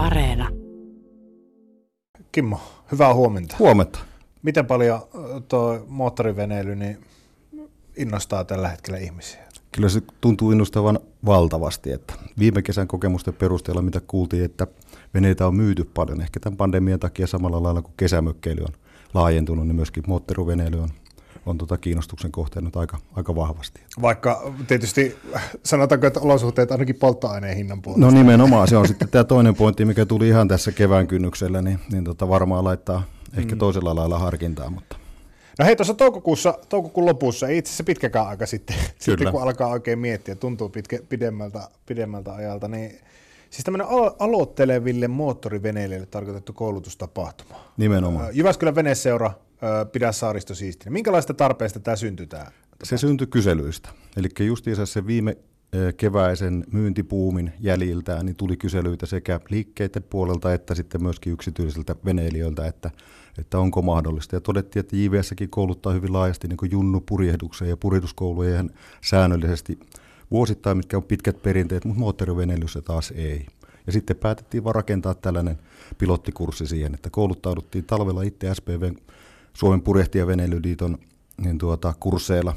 Areena. Kimmo, hyvää huomenta. Huomenta. Miten paljon tuo moottoriveneily niin innostaa tällä hetkellä ihmisiä? Kyllä se tuntuu innostavan valtavasti. Että viime kesän kokemusten perusteella, mitä kuultiin, että veneitä on myyty paljon. Ehkä tämän pandemian takia samalla lailla kuin kesämökkeily on laajentunut, niin myöskin moottoriveneily on on tota kiinnostuksen kohteena aika, aika vahvasti. Vaikka tietysti sanotaanko, että olosuhteet ainakin polttoaineen hinnan puolesta. No nimenomaan, se on sitten tämä toinen pointti, mikä tuli ihan tässä kevään kynnyksellä, niin, niin tota varmaan laittaa ehkä mm. toisella lailla harkintaa. Mutta. No hei, tuossa toukokuussa, toukokuun lopussa, ei itse asiassa pitkäkään aika sitten, sitten kun alkaa oikein miettiä, tuntuu pitkä, pidemmältä, pidemmältä ajalta, niin Siis tämmöinen aloitteleville moottoriveneille tarkoitettu koulutustapahtuma. Nimenomaan. Jyväskylän veneseura pidä saaristo siistinä. Minkälaista tarpeesta tämä syntyy? Tämä? Se syntyi kyselyistä. Eli justiinsa se viime keväisen myyntipuumin jäljiltään niin tuli kyselyitä sekä liikkeiden puolelta että sitten myöskin yksityisiltä veneilijöiltä, että, että onko mahdollista. Ja todettiin, että JVSkin kouluttaa hyvin laajasti niin junnu purjehdukseen ja purjehduskoulujen säännöllisesti vuosittain, mitkä on pitkät perinteet, mutta moottoriveneilyssä taas ei. Ja sitten päätettiin vaan rakentaa tällainen pilottikurssi siihen, että kouluttauduttiin talvella itse SPVn Suomen purjehti- veneilyliiton niin tuota, kursseilla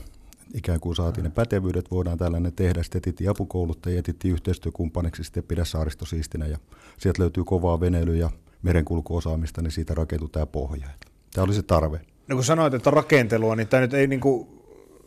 ikään kuin saatiin ne pätevyydet, voidaan tällainen tehdä. Sitten etittiin apukouluttajia, etittiin yhteistyökumppaniksi sitten Pidä saaristo siistinä ja sieltä löytyy kovaa veneily- ja merenkulkuosaamista, niin siitä rakentui tämä pohja. Tämä oli se tarve. No kun sanoit, että rakentelua, niin tämä nyt ei niinku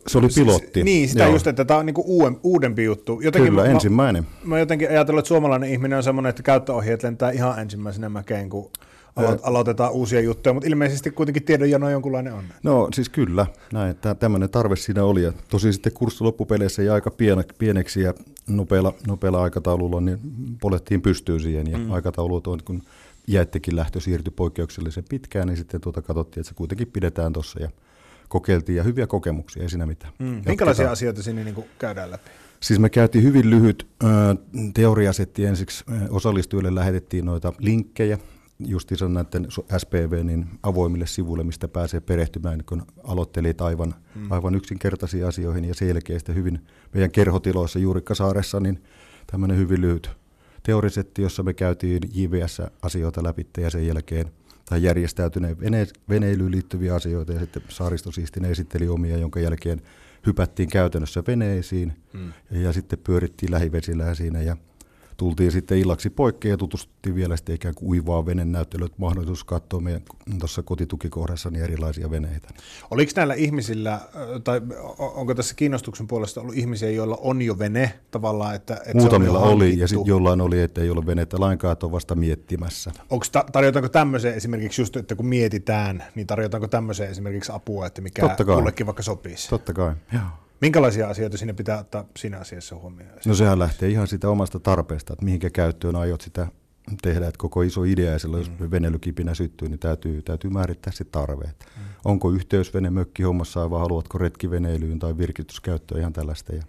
se oli pilotti. Siis, niin, sitä Joo. just, että tämä on niinku uuden, uudempi juttu. Jotenkin Kyllä, mä, ensimmäinen. Mä jotenkin ajatellut, että suomalainen ihminen on semmoinen, että käyttöohjeet lentää ihan ensimmäisenä mäkeen, kun alo- aloitetaan uusia juttuja, mutta ilmeisesti kuitenkin tiedonjano jonkunlainen on. No siis kyllä, näin, että tämmöinen tarve siinä oli. Ja tosi sitten kurssi loppupeleissä jäi aika pieneksi ja nopealla, nopealla aikataululla niin polettiin pystyyn siihen. Ja mm. aikataulut on, kun jäittekin lähtö siirtyi poikkeuksellisen pitkään, niin sitten tuota katsottiin, että se kuitenkin pidetään tuossa ja kokeiltiin ja hyviä kokemuksia, ei siinä mitään. Mm. Minkälaisia asioita sinne niin käydään läpi? Siis me käytiin hyvin lyhyt ö, teoriasetti ensiksi. Osallistujille lähetettiin noita linkkejä justiinsa näiden SPV niin avoimille sivuille, mistä pääsee perehtymään, kun aloittelit aivan, hmm. aivan yksinkertaisiin asioihin ja selkeästi hyvin meidän kerhotiloissa Juurikkasaaressa, niin tämmöinen hyvin lyhyt teorisetti, jossa me käytiin JVS-asioita läpi ja sen jälkeen tai järjestäytyneen vene, veneilyyn liittyviä asioita ja sitten Saaristo Siistinen esitteli omia, jonka jälkeen hypättiin käytännössä veneisiin hmm. ja, ja sitten pyörittiin lähivesillä siinä ja tultiin sitten illaksi poikkeen ja tutustuttiin vielä sitten ikään kuin uivaa venenäyttelyä, mahdollisuus katsoa meidän tuossa kotitukikohdassa niin erilaisia veneitä. Oliko näillä ihmisillä, tai onko tässä kiinnostuksen puolesta ollut ihmisiä, joilla on jo vene tavallaan? Että, että Muutamilla oli, ja sitten jollain oli, että ei ole venettä lainkaan, että on vasta miettimässä. Onko ta- tarjotaanko tämmöiseen esimerkiksi just, että kun mietitään, niin tarjotaanko tämmöiseen esimerkiksi apua, että mikä kullekin vaikka sopisi? Totta kai, joo. Minkälaisia asioita sinne pitää ottaa siinä asiassa huomioon? No sehän lähtee ihan sitä omasta tarpeesta, että mihinkä käyttöön aiot sitä tehdä, että koko iso idea, ja silloin, mm. jos veneilykipinä syttyy, niin täytyy, täytyy määrittää se tarve. Mm. Onko yhteysvene mökki hommassa vai haluatko retkiveneilyyn tai virkistyskäyttöön, ihan tällaista. Ja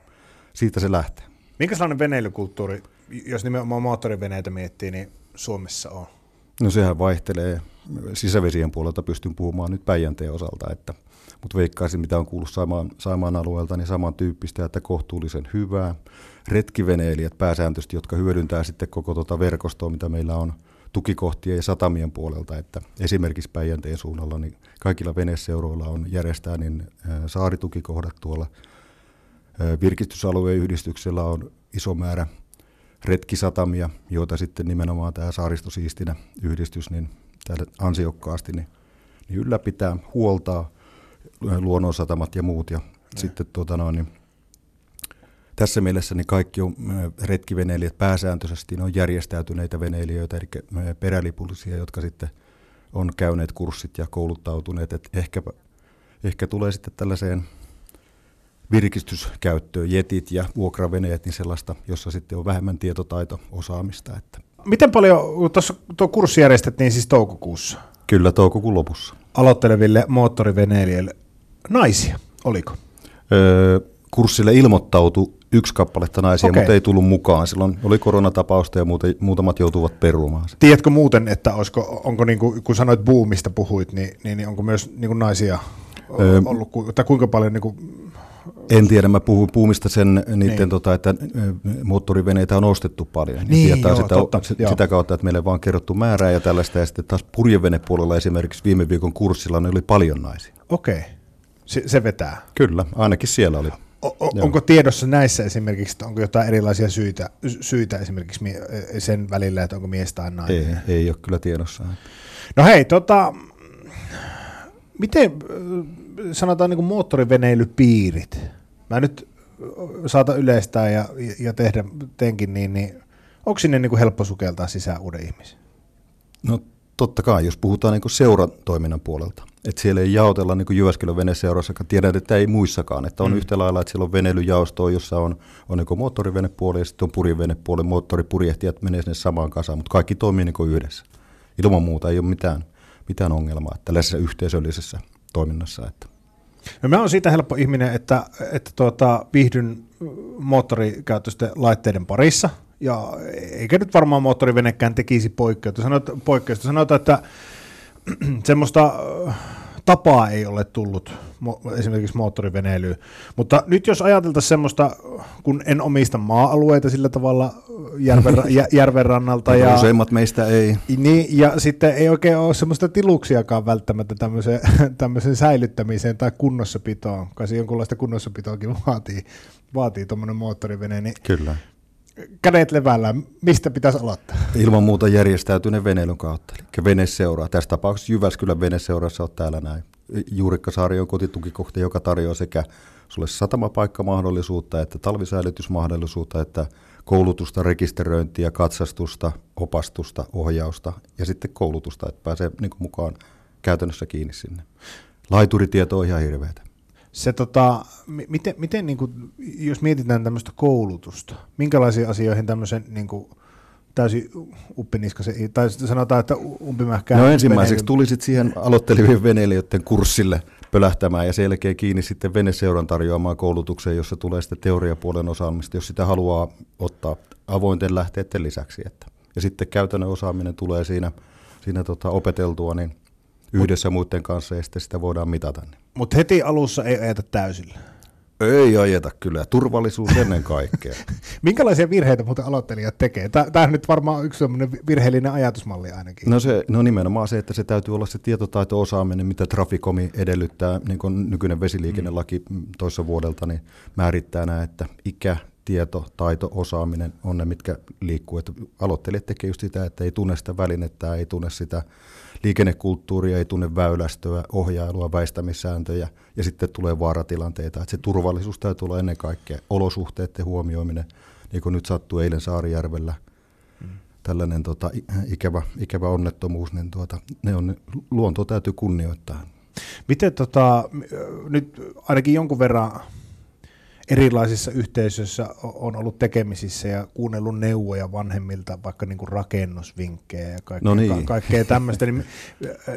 siitä se lähtee. Minkälainen veneilykulttuuri, jos nimenomaan moottoriveneitä miettii, niin Suomessa on? No sehän vaihtelee. Sisävesien puolelta pystyn puhumaan nyt Päijänteen osalta, että – mutta veikkaisin, mitä on kuullut Saimaan, Saimaan alueelta, niin samantyyppistä, että kohtuullisen hyvää. Retkiveneilijät pääsääntöisesti, jotka hyödyntää sitten koko tuota verkostoa, mitä meillä on tukikohtien ja satamien puolelta, että esimerkiksi Päijänteen suunnalla niin kaikilla veneseuroilla on järjestää niin saaritukikohdat tuolla. Virkistysalueen yhdistyksellä on iso määrä retkisatamia, joita sitten nimenomaan tämä saaristosiistinä yhdistys niin ansiokkaasti niin, niin ylläpitää, huoltaa luonnonsatamat ja muut. Ja ja. sitten tuota noin, niin tässä mielessä niin kaikki on retkiveneilijät pääsääntöisesti ne on järjestäytyneitä veneilijöitä, eli perälipullisia, jotka sitten on käyneet kurssit ja kouluttautuneet. Et ehkä, ehkä tulee sitten tällaiseen virkistyskäyttöön jetit ja vuokraveneet, niin sellaista, jossa sitten on vähemmän tietotaito osaamista. Että. Miten paljon, tuossa tuo kurssi järjestettiin siis toukokuussa? Kyllä, toukokuun lopussa. Aloitteleville moottoriveneilijöille naisia, oliko? Öö, kurssille ilmoittautui yksi kappaletta naisia, okay. mutta ei tullut mukaan. Silloin oli koronatapausta ja muuten, muutamat joutuvat perumaan. Tiedätkö muuten, että olisiko, onko niin kuin, kun sanoit boomista puhuit, niin, niin, niin onko myös niin kuin naisia öö, ollut, tai kuinka paljon niin kuin, En tiedä, mä puhun puumista sen niiden, niin. tota, että moottoriveneitä on ostettu paljon. Niin, tietää joo, sitä, totta, sitä kautta, että meille vaan kerrottu määrää ja tällaista. Ja sitten taas purjevenepuolella esimerkiksi viime viikon kurssilla ne oli paljon naisia. Okei, se, se vetää. Kyllä, ainakin siellä oli. O, o, onko tiedossa näissä esimerkiksi, että onko jotain erilaisia syitä, syitä esimerkiksi sen välillä, että onko mies tai nainen? Ei, ei ole kyllä tiedossa. No hei, tota, miten sanotaan niin moottoriveneilypiirit? Mä nyt saata yleistää ja, ja tehdä, teenkin niin, niin onko sinne niin kuin helppo sukeltaa sisään uuden ihmisen? No totta kai, jos puhutaan niin seuratoiminnan puolelta. Että siellä ei jaotella niin kuin Jyväskylän veneseurassa, tiedän, että ei muissakaan. Että on mm. yhtä lailla, että siellä on veneilyjaosto, jossa on, on niin moottorivenepuoli ja sitten on purivenepuoli. Moottoripurjehtijat menee sinne samaan kasaan, mutta kaikki toimii niin yhdessä. Ilman muuta ei ole mitään, mitään ongelmaa tällaisessa yhteisöllisessä toiminnassa. Että. No mä oon siitä helppo ihminen, että, että tuota, viihdyn moottorikäyttöisten laitteiden parissa, ja eikä nyt varmaan moottorivenekään tekisi poikkeusta. Sanoit, poikkeusta. Sanotaan, että semmoista tapaa ei ole tullut esimerkiksi moottoriveneilyyn. Mutta nyt jos ajateltaisiin semmoista, kun en omista maa-alueita sillä tavalla järven, järven rannalta. Ja, useimmat meistä ei. Niin, ja sitten ei oikein ole semmoista tiluksiakaan välttämättä tämmöiseen, tämmöiseen säilyttämiseen tai kunnossapitoon, kai se jonkunlaista kunnossapitoakin vaatii, vaatii tuommoinen moottorivene. Niin Kyllä kädet levällä, mistä pitäisi aloittaa? Ilman muuta järjestäytyneen veneilyn kautta, eli veneseura. Tässä tapauksessa Jyväskylän veneseurassa on täällä näin. Juurikkasaari on kotitukikohta, joka tarjoaa sekä sulle satamapaikkamahdollisuutta, että talvisäilytysmahdollisuutta, että koulutusta, rekisteröintiä, katsastusta, opastusta, ohjausta ja sitten koulutusta, että pääsee niin mukaan käytännössä kiinni sinne. Laituritieto on ihan hirveätä. Se, tota, miten, miten niin kuin, jos mietitään tämmöistä koulutusta, minkälaisiin asioihin tämmöisen niin kuin, täysin uppiniskasen, tai sanotaan, että umpimähkään. No ensimmäiseksi tulisit siihen aloittelevien veneilijöiden kurssille pölähtämään ja sen jälkeen kiinni sitten veneseuran tarjoamaan koulutukseen, jossa tulee sitten teoriapuolen osaamista, jos sitä haluaa ottaa avointen lähteiden lisäksi. Että. Ja sitten käytännön osaaminen tulee siinä, siinä tota opeteltua, niin yhdessä muiden kanssa ja sitten sitä voidaan mitata. Mutta heti alussa ei ajeta täysillä. Ei ajeta kyllä. Turvallisuus ennen kaikkea. Minkälaisia virheitä muuten aloittelijat tekee? Tämä on nyt varmaan yksi virheellinen ajatusmalli ainakin. No, se, no nimenomaan se, että se täytyy olla se tietotaito-osaaminen, mitä Traficomi edellyttää, niin kuin nykyinen vesiliikennelaki mm. toissa vuodelta, niin määrittää nämä, että ikä, tieto, taito, osaaminen on ne, mitkä liikkuu. Että aloittelijat tekee just sitä, että ei tunne sitä välinettä, ei tunne sitä liikennekulttuuria, ei tunne väylästöä, ohjailua, väistämissääntöjä ja sitten tulee vaaratilanteita. Että se turvallisuus täytyy olla ennen kaikkea olosuhteiden huomioiminen, niin kuin nyt sattuu eilen Saarijärvellä mm. tällainen tota, ikävä, ikävä onnettomuus, niin tuota, ne on, luonto täytyy kunnioittaa. Miten tota, nyt ainakin jonkun verran erilaisissa yhteisöissä on ollut tekemisissä ja kuunnellut neuvoja vanhemmilta, vaikka niin kuin rakennusvinkkejä ja kaikkea, no niin. ka- kaikkea tämmöistä, niin,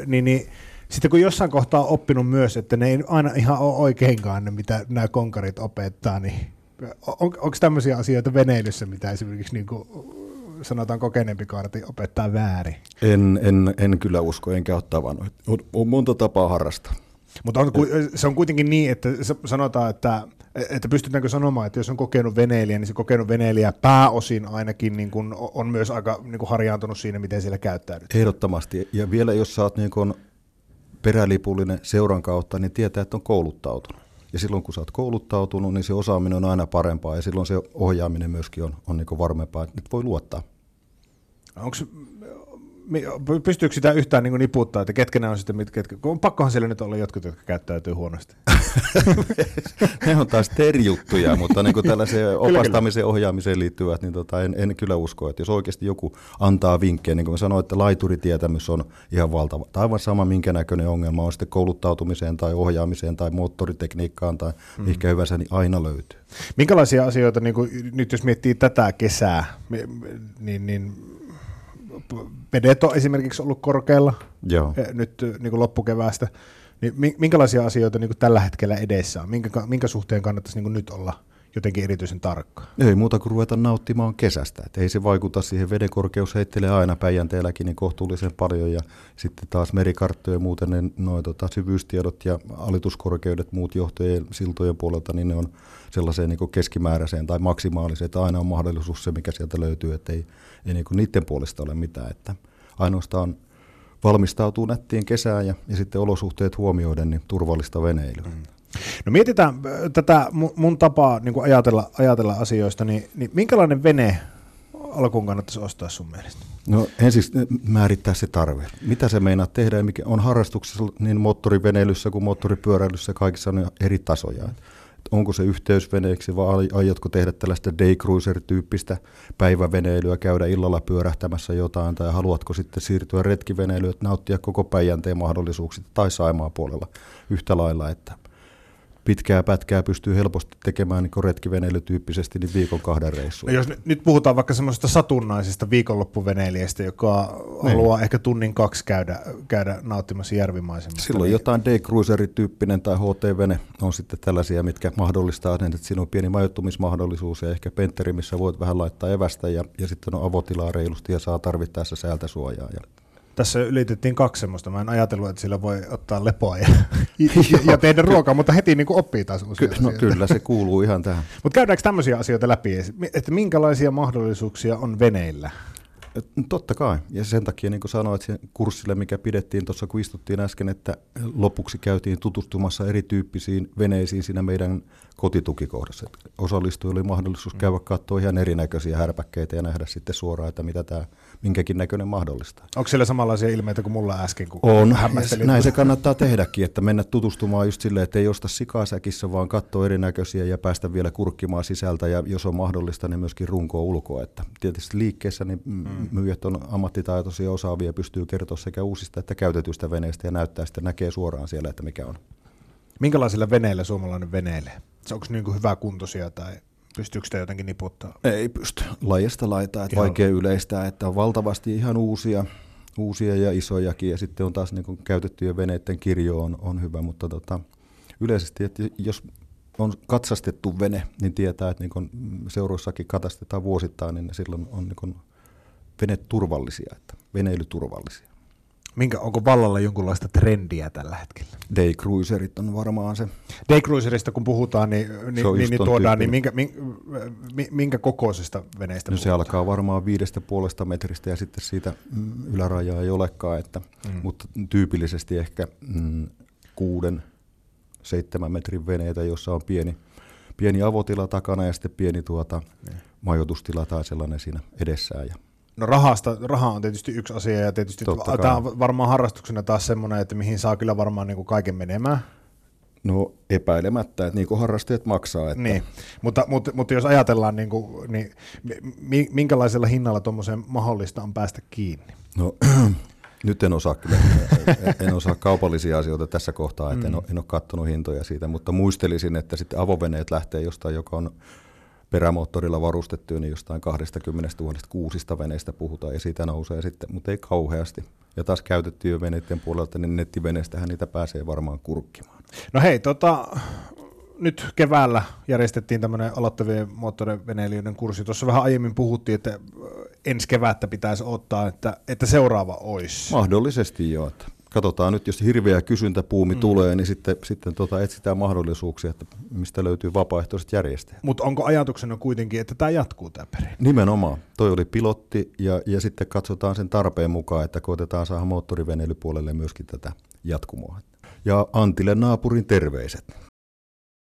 niin, niin sitten kun jossain kohtaa on oppinut myös, että ne ei aina ihan ole oikeinkaan ne, mitä nämä konkarit opettaa, niin on, onko tämmöisiä asioita veneilyssä, mitä esimerkiksi niin kuin sanotaan kokeneempi kaarti opettaa väärin? En, en, en kyllä usko, enkä ole tavannut. On, on monta tapaa harrastaa. Mutta on, se on kuitenkin niin, että sanotaan, että, että pystytäänkö sanomaan, että jos on kokenut veneilijä, niin se kokenut veneilijä pääosin ainakin niin kuin on myös aika niin kuin harjaantunut siinä, miten siellä käyttäydyt. Ehdottomasti. Ja vielä jos sä oot niin kuin perälipullinen seuran kautta, niin tietää, että on kouluttautunut. Ja silloin kun sä oot kouluttautunut, niin se osaaminen on aina parempaa ja silloin se ohjaaminen myöskin on, on niin varmempaa, että nyt voi luottaa. Onko pystyykö sitä yhtään niin niputtaa, että ketkä ne on sitten, ketkä, kun on pakkohan siellä nyt olla jotkut, jotka käyttäytyy huonosti. ne on taas eri juttuja, mutta niin kuin tällaiseen opastamiseen ohjaamiseen liittyvät, niin tota, en, en, kyllä usko, että jos oikeasti joku antaa vinkkejä, niin kuin mä sanoin, että laituritietämys on ihan valtava. Tai aivan sama, minkä näköinen ongelma on sitten kouluttautumiseen tai ohjaamiseen tai moottoritekniikkaan tai mm. mihinkä hyvänsä, niin aina löytyy. Minkälaisia asioita, niin kuin, nyt jos miettii tätä kesää, niin, niin vedet on esimerkiksi ollut korkealla Joo. Eh, nyt eh, niin kuin loppukeväästä. Niin minkälaisia asioita niin kuin tällä hetkellä edessä on? Minkä, minkä suhteen kannattaisi niin kuin nyt olla jotenkin erityisen tarkka? Ei muuta kuin ruveta nauttimaan kesästä. Et ei se vaikuta siihen, vedenkorkeus heittelee aina Päijänteelläkin niin kohtuullisen paljon ja sitten taas merikarttoja ja muuten ne noi, tota, syvyystiedot ja alituskorkeudet muut johtajien siltojen puolelta, niin ne on sellaiseen niin keskimääräiseen tai maksimaaliseen, että aina on mahdollisuus se, mikä sieltä löytyy, että ei, ei niin niiden puolesta ole mitään. Että ainoastaan valmistautuu nättiin kesään ja, ja sitten olosuhteet huomioiden niin turvallista veneilyä. Mm. No mietitään äh, tätä mun tapaa niin kuin ajatella, ajatella asioista, niin, niin minkälainen vene alkuun kannattaisi ostaa sun mielestä? No ensiksi määrittää se tarve. Mitä se meinaa tehdä ja mikä on harrastuksessa niin moottoriveneilyssä kuin moottoripyöräilyssä kaikissa on eri tasoja onko se yhteysveneeksi vai aiotko tehdä tällaista daycruiser-tyyppistä päiväveneilyä, käydä illalla pyörähtämässä jotain, tai haluatko sitten siirtyä retkiveneilyyn, nauttia koko Päijänteen mahdollisuuksista tai Saimaa puolella yhtä lailla, että pitkää pätkää pystyy helposti tekemään niin retkiveneilytyyppisesti niin viikon kahden reissuun. No jos nyt puhutaan vaikka semmoisesta satunnaisesta viikonloppuveneilijästä, joka niin. haluaa ehkä tunnin kaksi käydä, käydä nauttimassa järvimaisemasta. Silloin niin... jotain daycruiser-tyyppinen tai HT-vene on sitten tällaisia, mitkä mahdollistaa sen, että siinä on pieni majoittumismahdollisuus ja ehkä pentteri, missä voit vähän laittaa evästä ja, ja sitten on avotilaa reilusti ja saa tarvittaessa säältä suojaa. Ja tässä ylitettiin kaksi semmoista. Mä en ajatellut, että sillä voi ottaa lepoa ja, ja tehdä ruokaa, mutta heti niin kuin oppii taas uusia Ky- No kyllä, se kuuluu ihan tähän. Mutta käydäänkö tämmöisiä asioita läpi, että minkälaisia mahdollisuuksia on veneillä? Totta kai, ja sen takia niin kuin sanoit sen kurssille, mikä pidettiin tuossa, kun istuttiin äsken, että lopuksi käytiin tutustumassa erityyppisiin veneisiin siinä meidän kotitukikohdassa. Osallistujille oli mahdollisuus käydä katsoa ihan erinäköisiä härpäkkeitä ja nähdä sitten suoraan, että mitä tämä minkäkin näköinen mahdollistaa. Onko siellä samanlaisia ilmeitä kuin mulla äsken? Kun on, näin se kannattaa tehdäkin, että mennä tutustumaan just silleen, että ei osta sikasäkissä, vaan katsoa erinäköisiä ja päästä vielä kurkkimaan sisältä ja jos on mahdollista, niin myöskin runkoa ulkoa. Että tietysti liikkeessä niin mm. myyjät on ammattitaitoisia osaavia, pystyy kertoa sekä uusista että käytetyistä veneistä ja näyttää sitten näkee suoraan siellä, että mikä on. Minkälaisilla veneillä suomalainen veneille? Onko niin hyvä kuntoisia tai Pystyykö sitä jotenkin niputtaa? Ei pysty. Lajista laitaa, että vaikea yleistää, että on valtavasti ihan uusia, uusia ja isojakin, ja sitten on taas niin käytettyjen veneiden kirjo on, on hyvä, mutta tota, yleisesti, että jos on katsastettu vene, niin tietää, että niin seuroissakin katastetaan vuosittain, niin silloin on niin veneet turvallisia, että veneilyturvallisia. Minkä, onko vallalla jonkunlaista trendiä tällä hetkellä? Daycruiserit on varmaan se. Daycruiserista kun puhutaan, niin, niin, niin, niin tuodaan, niin minkä, minkä, minkä kokoisesta veneestä no puhutaan? se alkaa varmaan viidestä puolesta metristä ja sitten siitä mm, ylärajaa ei olekaan, että, mm. mutta tyypillisesti ehkä mm, kuuden, seitsemän metrin veneitä, jossa on pieni, pieni avotila takana ja sitten pieni tuota, mm. majoitustila tai sellainen siinä edessään. Ja No rahasta, raha on tietysti yksi asia ja tietysti tämä on varmaan harrastuksena taas semmoinen, että mihin saa kyllä varmaan niin kuin kaiken menemään. No epäilemättä, että niin kuin harrastajat maksaa. Että... Niin, mutta, mutta, mutta jos ajatellaan, niin, kuin, niin minkälaisella hinnalla tuommoiseen mahdollista on päästä kiinni? No nyt en osaa kyllä, en osaa kaupallisia asioita tässä kohtaa, että mm. en, ole, en ole katsonut hintoja siitä, mutta muistelisin, että sitten avoveneet lähtee jostain, joka on perämoottorilla varustettuja, niin jostain 20 000 kuusista veneistä puhutaan, ja siitä nousee sitten, mutta ei kauheasti. Ja taas käytettyjen veneiden puolelta, niin nettiveneistähän niitä pääsee varmaan kurkkimaan. No hei, tota, nyt keväällä järjestettiin tämmöinen aloittavien moottoriveneilijöiden kurssi. Tuossa vähän aiemmin puhuttiin, että ensi kevättä pitäisi ottaa, että, että seuraava olisi. Mahdollisesti joo. Että katsotaan nyt, jos hirveä kysyntäpuumi mm. tulee, niin sitten, sitten tota, etsitään mahdollisuuksia, että mistä löytyy vapaaehtoiset järjestäjät. Mutta onko ajatuksena kuitenkin, että tämä jatkuu tämä perinne? Nimenomaan. Toi oli pilotti ja, ja sitten katsotaan sen tarpeen mukaan, että koitetaan saada moottoriveneilypuolelle myöskin tätä jatkumoa. Ja Antille naapurin terveiset.